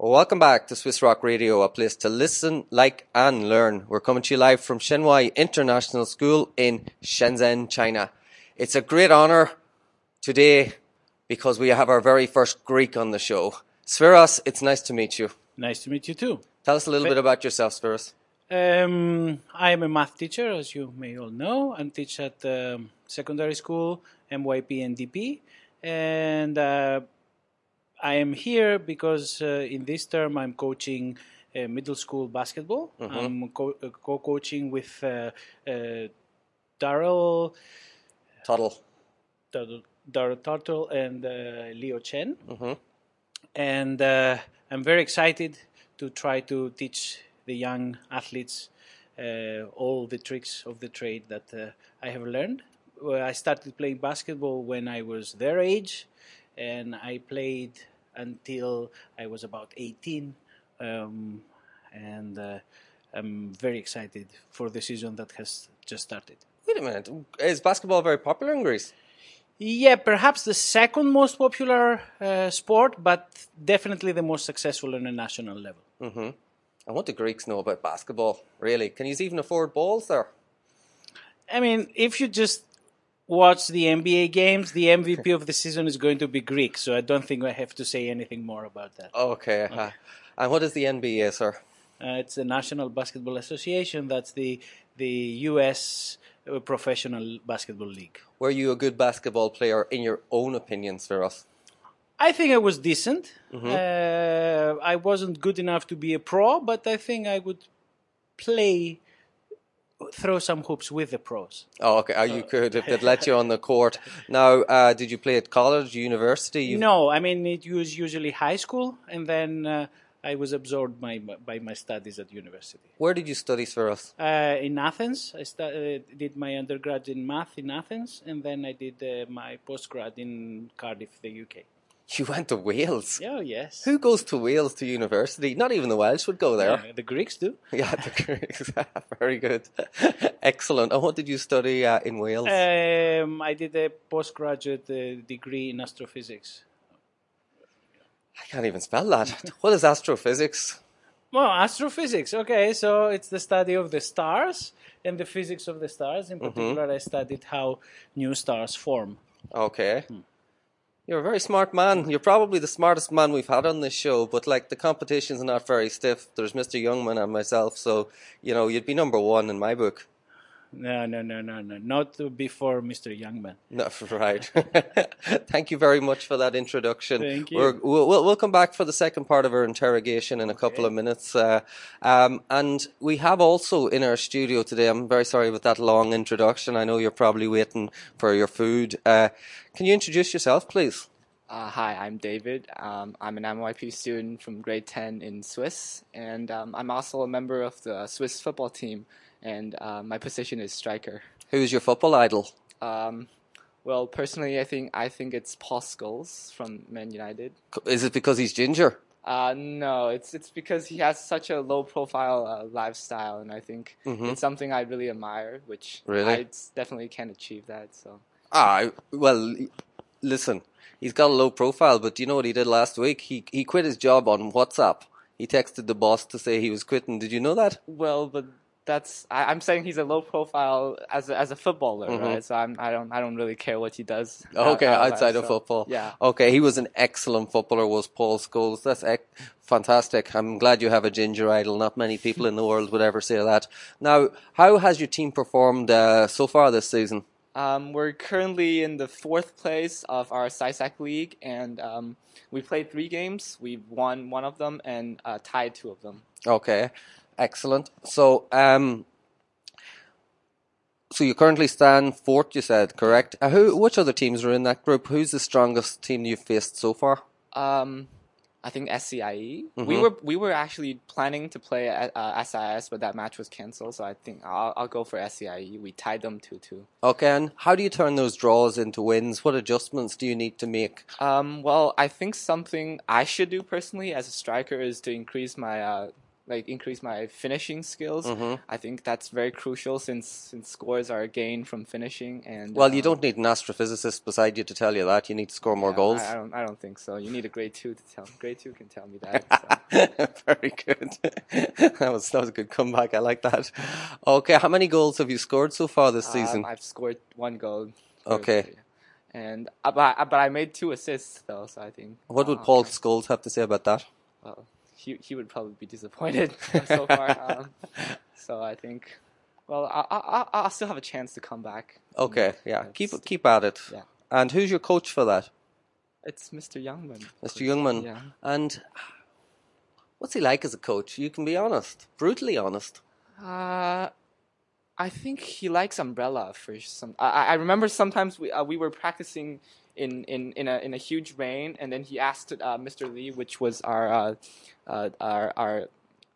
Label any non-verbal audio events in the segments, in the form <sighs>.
Welcome back to Swiss Rock Radio, a place to listen, like, and learn. We're coming to you live from Shen Wai International School in Shenzhen, China. It's a great honor today because we have our very first Greek on the show. Spiros, it's nice to meet you. Nice to meet you too. Tell us a little bit about yourself, Spiros. Um, I am a math teacher, as you may all know, and teach at um, secondary school, MYP and DP. And uh, I am here because uh, in this term I'm coaching uh, middle school basketball. I'm co- uh, co-coaching with uh, uh, Daryl, Tuttle. Daryl Turtle and uh, Leo Chen. And uh, I'm very excited to try to teach the young athletes uh, all the tricks of the trade that uh, I have learned. Well, I started playing basketball when I was their age, and I played until I was about 18. Um, and uh, I'm very excited for the season that has just started. Wait a minute. Is basketball very popular in Greece? Yeah, perhaps the second most popular uh, sport, but definitely the most successful on a national level. Mm-hmm. And what do Greeks know about basketball, really? Can you even afford balls there? I mean, if you just watch the NBA games, the MVP of the season is going to be Greek, so I don't think I have to say anything more about that. Okay. uh, and what is the NBA, sir? Uh, it's the National Basketball Association. That's the the U.S. uh, professional basketball league. Were you a good basketball player in your own opinion, Spiros? I think I was decent. Uh, I wasn't good enough to be a pro, but I think I would play, throw some hoops with the pros. Oh, okay. Are you could if they'd let you on the <laughs> court. Now, uh, did you play at college, university? You, No, I mean it was usually high school, and then uh, I was absorbed by by my studies at university. Where did you study, Spiros? Uh, in Athens, I stu- uh, did my undergrad in math in Athens, and then I did uh, my postgrad in Cardiff, the UK. You went to Wales. <laughs> Oh yes, Who goes to Wales to university? Not even the Welsh would go there. Uh, the Greeks do. <laughs> Yeah, the Greeks. <laughs> Very good. Excellent. And what did you study uh, in Wales? Um, I did a postgraduate uh, degree in astrophysics. I can't even spell that. What is astrophysics? Well, astrophysics. Okay, so it's the study of the stars and the physics of the stars. In particular, I studied how new stars form. Okay. You're a very smart man. You're probably the smartest man we've had on this show, but like the competition's not very stiff. There's Mr. Youngman and myself, so you know, you'd be number one in my book. No, no, no, no, no, not before Mr. Youngman. No, <laughs> right. <laughs> Thank you very much for that introduction. Thank you. We're, we'll, we'll we'll come back for the second part of our interrogation in a couple of minutes. Uh, um, and we have also in our studio today, I'm very sorry about that long introduction. I know you're probably waiting for your food. Uh, can you introduce yourself, please? Uh, hi, I'm David. Um, I'm an MYP student from grade 10 in Swiss, and um, I'm also a member of the Swiss football team, and uh, my position is striker. Who's your football idol? Um, well, personally, I think I think it's Paul Scholes from Man United. Is it because he's ginger? Uh, no, it's it's because he has such a low profile uh, lifestyle, and I think it's something I really admire, which Really? I definitely can't achieve that. So Ah, well, listen, he's got a low profile, but do you know what he did last week? He he quit his job on WhatsApp. He texted the boss to say he was quitting. Did you know that? Well, but that's I, I'm saying he's a low profile as a, as a footballer, Mm-hmm. right? So I'm I don't I don't really care what he does. Okay, out outside of so, football. Yeah. Okay, he was an excellent footballer. Was Paul Scholes? That's ec- fantastic. I'm glad you have a ginger idol. Not many people in the world would ever say that. Now, how has your team performed uh, so far this season? Um, we're currently in the fourth place of our SciSac league, and um, we played three games. We've won one of them and uh, tied two of them. Okay, excellent. So, um, so you currently stand fourth. You said correct. Uh, who? Which other teams are in that group? Who's the strongest team you've faced so far? Um, I think SCIE. Mm-hmm. We were we were actually planning to play at uh, SIS, but that match was canceled. So I think I'll, I'll go for SCIE. We tied them two two. Okay, and how do you turn those draws into wins? What adjustments do you need to make? Um, well, I think something I should do personally as a striker is to increase my uh, like increase my finishing skills. Mm-hmm. I think that's very crucial since since scores are gained from finishing. And Well, you um, don't need an astrophysicist beside you to tell you that. You need to score more yeah, goals. I, I don't. I don't think so. You need a grade two to tell. Grade two can tell me that. so. <laughs> Very good. <laughs> that was that was a good comeback. I like that. Okay, how many goals have you scored so far this season? Um, I've scored one goal. Okay. And uh, but I, but I made two assists though, so I think. what would uh, Paul Scholes have to say about that? Well, he he would probably be disappointed <laughs> so far. <laughs> Um, so I think. Well, I, I I I'll still have a chance to come back. Okay, yeah, keep That's- keep at it. Yeah. And who's your coach for that, It's Mr. Youngman. Mr. Youngman? Yeah. And <sighs> what's he like as a coach? You can be honest, brutally honest. Uh, I think he likes umbrella for some. I, I I remember sometimes we uh, we were practicing in, in, in a in a huge rain, and then he asked uh, Mr. Lee, which was our uh, uh, our our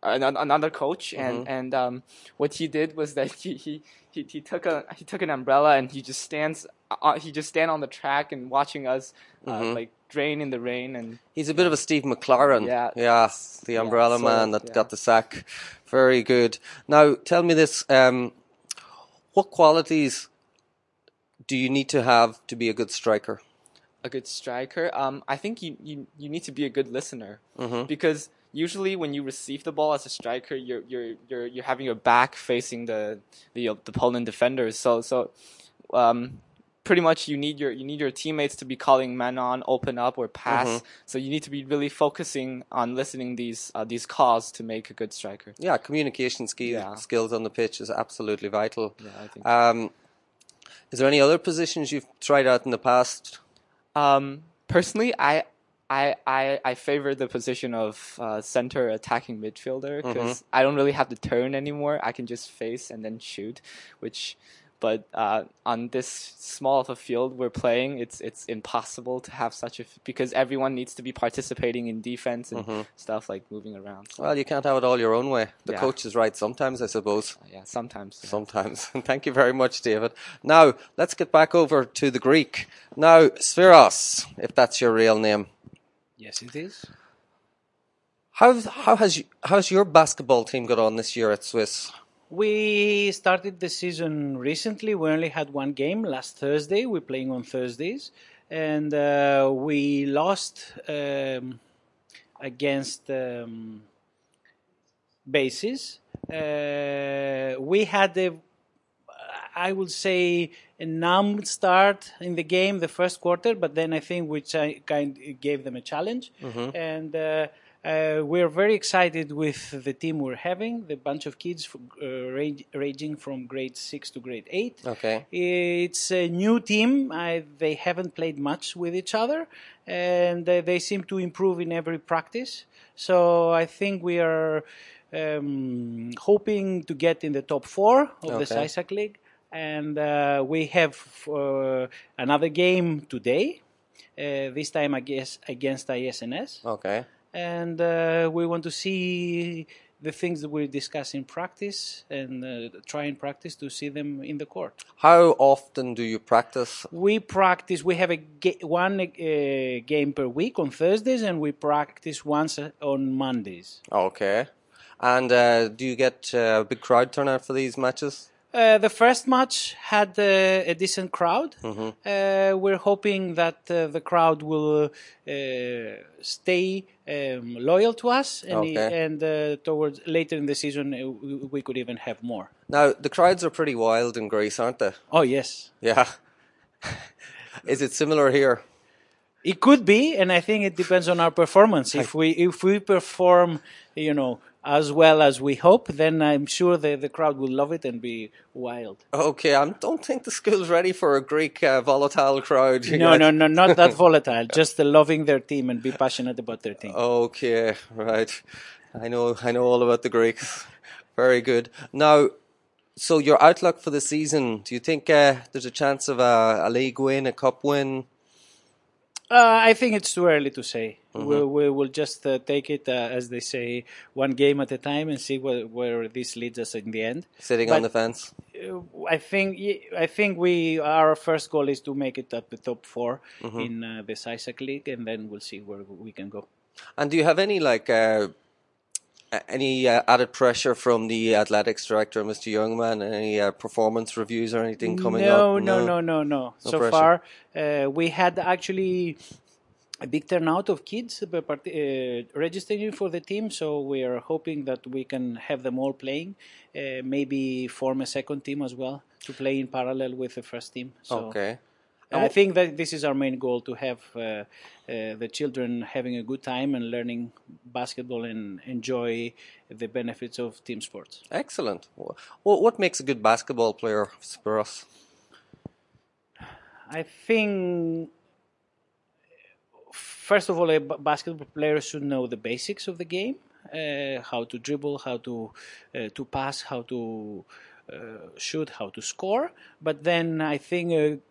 another coach, and and um, what he did was that he, he he he took a he took an umbrella and he just stands uh, he just stand on the track and watching us uh, like drain in the rain and He's a bit of a Steve McClaren. Yeah. yeah, the Yeah, umbrella so, man that yeah. got the sack. Very good. Now, tell me this: um, what qualities do you need to have to be a good striker? A good striker. Um, I think you, you, you need to be a good listener because usually when you receive the ball as a striker, you're you're you're you're having your back facing the the, the opponent defenders. So so um, pretty much you need your you need your teammates to be calling man on, open up, or pass. So you need to be really focusing on listening these uh, these calls to make a good striker. Yeah, communication skill, Yeah. skills on the pitch is absolutely vital. Yeah, I think. Um, is there any other positions you've tried out in the past? Um, personally, I. I, I, I favor the position of uh, center attacking midfielder because I don't really have to turn anymore. I can just face and then shoot, which, but uh, on this small of a field we're playing, it's it's impossible to have such a f- because everyone needs to be participating in defense and stuff like moving around. So, Well, you can't have it all your own way. The Yeah. coach is right sometimes, I suppose. yeah, sometimes. yeah. Sometimes. <laughs> Thank you very much, David. Now, let's get back over to the Greek. Now, Spiros, if that's your real name. Yes, it is. How, how, has you, how's your basketball team got on this year at Swiss? We started the season recently. We only had one game last Thursday. We're playing on Thursdays, and uh, we lost um, against um, BASIS. Uh, we had a, I would say, a numb start in the game, the first quarter, but then I think we chi- kind gave them a challenge, and. Uh, uh, we're very excited with the team we're having, the bunch of kids uh, rang- ranging from grade 6 to grade 8. Okay. It's a new team. I, they haven't played much with each other, and uh, they seem to improve in every practice. So I think we are um, hoping to get in the top four of the Okay. CISAC League. And uh, we have uh, another game today, uh, this time I guess against ISNS Okay. And uh, we want to see the things that we discuss in practice and uh, try in practice to see them in the court. How often do you practice? We practice. We have a ga- one uh, game per week on Thursdays, and we practice once uh, on Mondays. Okay. And uh, do you get uh, a big crowd turnout for these matches? Uh, the first match had uh, a decent crowd. Mm-hmm. Uh, we're hoping that uh, the crowd will uh, stay um, loyal to us, and, Okay. and uh, towards later in the season, we, we could even have more. Now, the crowds are pretty wild in Greece, aren't they? Oh yes, Yeah. <laughs> Is it similar here? it could be, and I think it depends on our performance. If we if we perform, you know, as well as we hope, then I'm sure the the crowd will love it and be wild. Okay, I don't think the school's ready for a Greek uh, volatile crowd. No, no, no, not <laughs> that volatile. Just uh, loving their team and be passionate about their team. Okay, right. I know, I know all about the Greeks. Very good. Now, so your outlook for the season? Do you think uh, there's a chance of a, a league win, a cup win? Uh, I think it's too early to say. We, we will just uh, take it, uh, as they say, one game at a time and see where, where this leads us in the end. Sitting on the fence. I think I think we our first goal is to make it at the top 4 in uh, the CISAC league, and then we'll see where we can go. And do you have any like uh, Any uh, added pressure from the athletics director, Mr. Youngman? Any uh, performance reviews or anything coming no, up? No, no, no, no. No. So pressure. far, uh, we had actually a big turnout of kids uh, uh, registering for the team. So we are hoping that we can have them all playing. Uh, maybe form a second team as well to play in parallel with the first team. So Okay. I think that this is our main goal to have uh, uh, the children having a good time and learning basketball and enjoy the benefits of team sports. Excellent. Wh- What makes a good basketball player for us? I think, first of all, a b- basketball player should know the basics of the game, uh, how to dribble, how to uh, to pass, how to uh, shoot, how to score. But then I think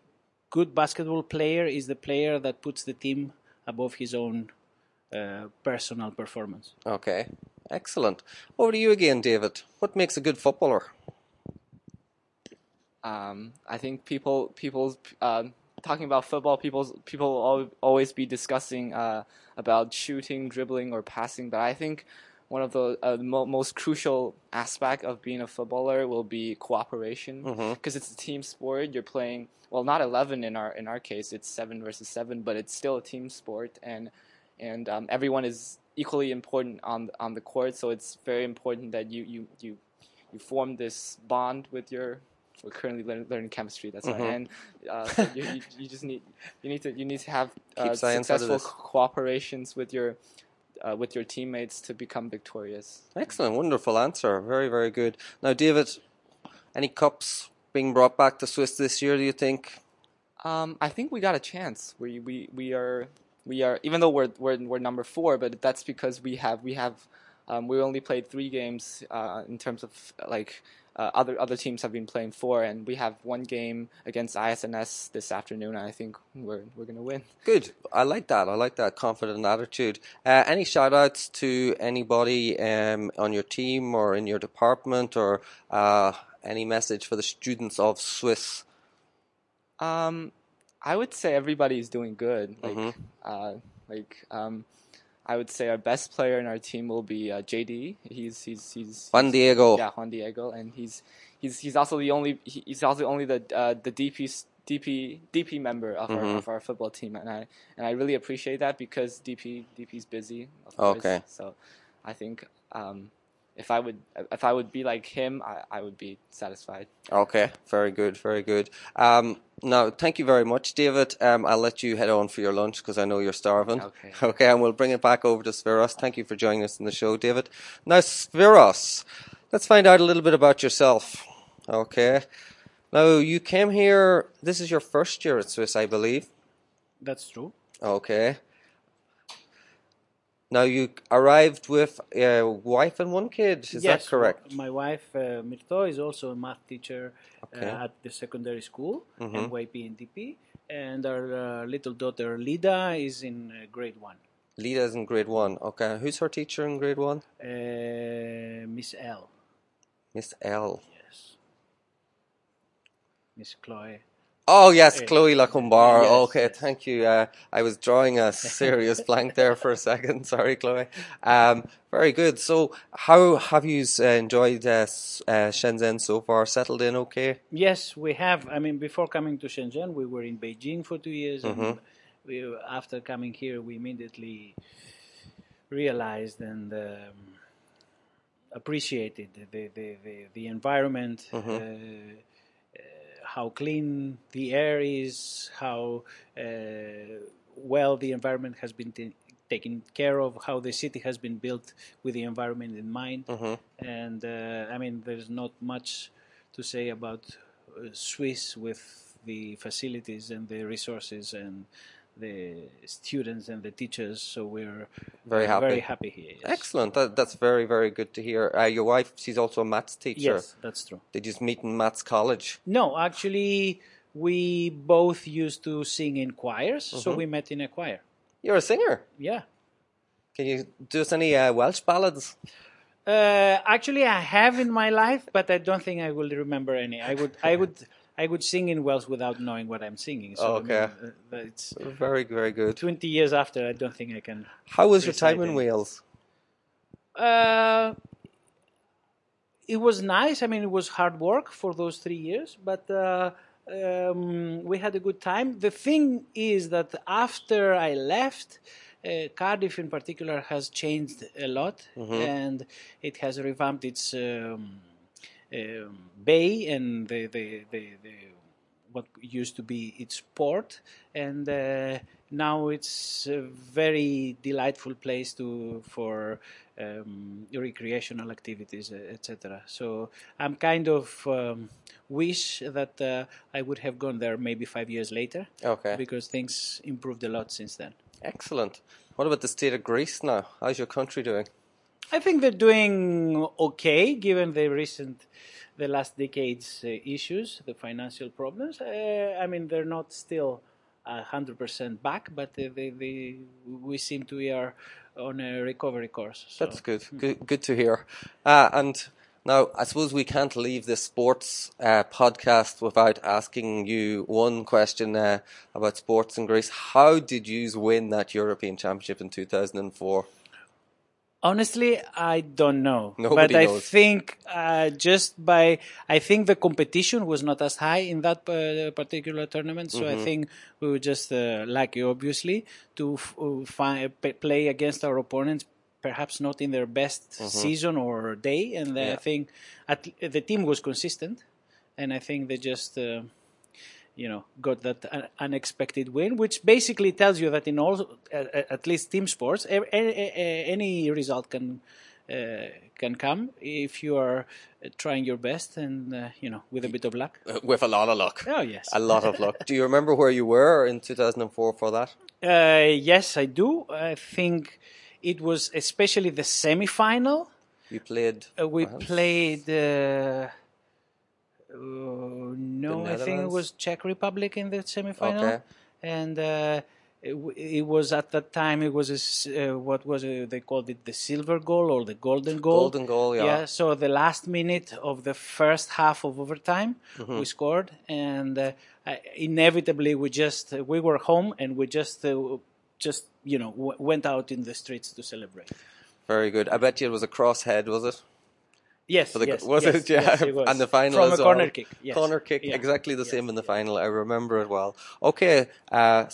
good basketball player is the player that puts the team above his own uh, personal performance. Okay. Excellent. Over to you again, David. What makes a good footballer? um, I think people people uh, talking about football, people people will always be discussing uh, about shooting, dribbling, or passing. But I think one of the uh, mo- most crucial aspect of being a footballer will be cooperation because it's a team sport. You're playing well, not eleven in our in our case. It's seven versus seven, but it's still a team sport, and and um, everyone is equally important on on the court. So it's very important that you you you you form this bond with your we're currently learning, learning chemistry that's right and uh, so you, you, you just need you need to you need to have <laughs> uh, Keep science out of successful co- cooperations with your uh, with your teammates to become victorious Excellent. Wonderful answer. Very, very good. Now, David, any cups being brought back to Swiss this year, do you think? um, I think we got a chance we we, we are we are even though we're, we're we're number four but that's because we have we have um, we only played three games uh, in terms of like uh, other other teams have been playing four, and we have one game against ISNS this afternoon. And I think we're we're gonna win. Good. I like that. I like that confident attitude. Uh, any shout outs to anybody um, on your team or in your department or uh, any message for the students of Swiss? Um, I would say everybody is doing good. Like, Mhm. uh, like um, I would say our best player in our team will be uh, JD. He's he's he's Juan Diego. yeah Juan Diego, and he's he's he's also the only he's also only the uh, the DP DP DP member of our Mhm. of our football team, and I and I really appreciate that because DP DP's busy. Of course. Okay. So I think um, if I would if I would be like him, I, I would be satisfied. Okay, very good, very good. Um, now, thank you very much, David. Um, I'll let you head on for your lunch because I know you're starving. Okay. <laughs> Okay, and we'll bring it back over to Spiros. Thank you for joining us in the show, David. Now, Spiros, let's find out a little bit about yourself. Okay. Now, you came here, this is your first year at Swiss, I believe. That's true. Okay. Now, you arrived with a wife and one kid, is yes, that correct? My wife uh, Mirto is also a math teacher Okay. uh, at the secondary school, Mhm. MYP and DP, and our uh, little daughter Lida is in uh, grade one. Lida is in grade one. Okay. Who's her teacher in grade one? Uh, Miss L. Miss L. Yes. Miss Chloe. Oh yes, Eh, Chloe Lacombar. yes, okay, thank you. Uh, I was drawing a serious <laughs> blank there for a second. <laughs> Sorry, Chloe. Um, very good. So, how have you uh, enjoyed uh, uh, Shenzhen so far? Settled in okay? Yes, we have. I mean, before coming to Shenzhen, we were in Beijing for two years, and Mhm. we, after coming here, we immediately realized and um, appreciated the the, the, the environment, Mhm. How clean the air is, how uh, well the environment has been ta- taken care of, how the city has been built with the environment in mind. Hmm and uh, I mean, there's not much to say about uh, Swiss with the facilities and the resources and the students and the teachers. So we're Very happy. Very happy here. yes. Excellent. That, that's very very good to hear. Uh, your wife, she's also a maths teacher. Yes, that's true. Did you just meet in maths college? No, actually, we both used to sing in choirs, so Mhm. we met in a choir. You're a singer. Yeah. Can you do us any uh, Welsh ballads? Uh, actually, I have in my life, but I don't think I will remember any. I would, I would, I would sing in Welsh without knowing what I'm singing. So I Okay. mean, uh, it's Very very good. 20 years after, I don't think I can. How was your time in Wales? Uh, it was nice. I mean, it was hard work for those three years, but uh, um, we had a good time. The thing is that after I left, uh, Cardiff in particular has changed a lot, and it has revamped its um, bay and the, the, the, the what used to be its port, and uh, now it's a very delightful place to for um, recreational activities, etc. So I'm kind of um, wish that uh, I would have gone there maybe five years later, Okay. because things improved a lot since then. Excellent. What about the state of Greece now? How's your country doing? I think they're doing okay given the recent, the last decade's uh, issues, the financial problems. Uh, I mean, they're not still hundred percent back, but they, they, they, we seem to be are on a recovery course. So. That's good. Good, good to hear. Uh, and now, I suppose we can't leave this sports uh, podcast without asking you one question uh, about sports in Greece. How did you win that European Championship in 2004? Honestly, I don't know. Nobody but I knows. think uh, just by I think the competition was not as high in that uh, particular tournament, so Mm-hmm. I think we were just uh, lucky, obviously, to f- uh, fi- p- play against our opponents. Perhaps not in their best season or day, and Mm-hmm. Yeah. I think at, the team was consistent, and I think they just. You know, got that un- unexpected win, which basically tells you that in all, uh, at least team sports, a- a- a- any result can uh, can come if you are trying your best and uh, you know with a bit of luck. Uh, With a lot of luck. Oh yes, A lot of luck. Do you remember where you were in 2004 for that? uh, yes, I do. I think it was especially the semi-final. You played. Uh, we played. Uh, uh, no, I think it was Czech Republic in the semi-final, Okay. and uh, it, it was at that time it was a uh, what was it, they called it the silver goal or the golden goal. Golden goal, yeah. Yeah. So the last minute of the first half of overtime, Mm-hmm. we scored, and uh, inevitably we just we were home and we just uh, just you know w- went out in the streets to celebrate. Very good. I bet you it was a crosshead, was it? Yes, the, yes, was yes, it? Yeah. yes, it was. And the final from a corner kick. Yes. Corner kick, Yeah. exactly the same in the final. I remember it well. Okay, uh,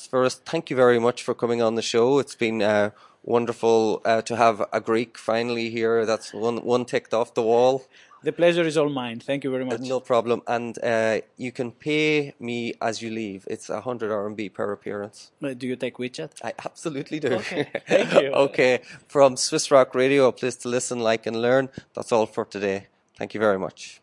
thank you very much for coming on the show. It's been uh, wonderful uh, to have a Greek finally here. That's one one ticked off the wall. The pleasure is all mine. Thank you very much. No problem. And uh, you can pay me as you leave. It's a hundred RMB per appearance. Do you take WeChat? I absolutely do. Okay, <laughs> thank you. okay, from Swiss Rock Radio, a place to listen, like, and learn. That's all for today. Thank you very much.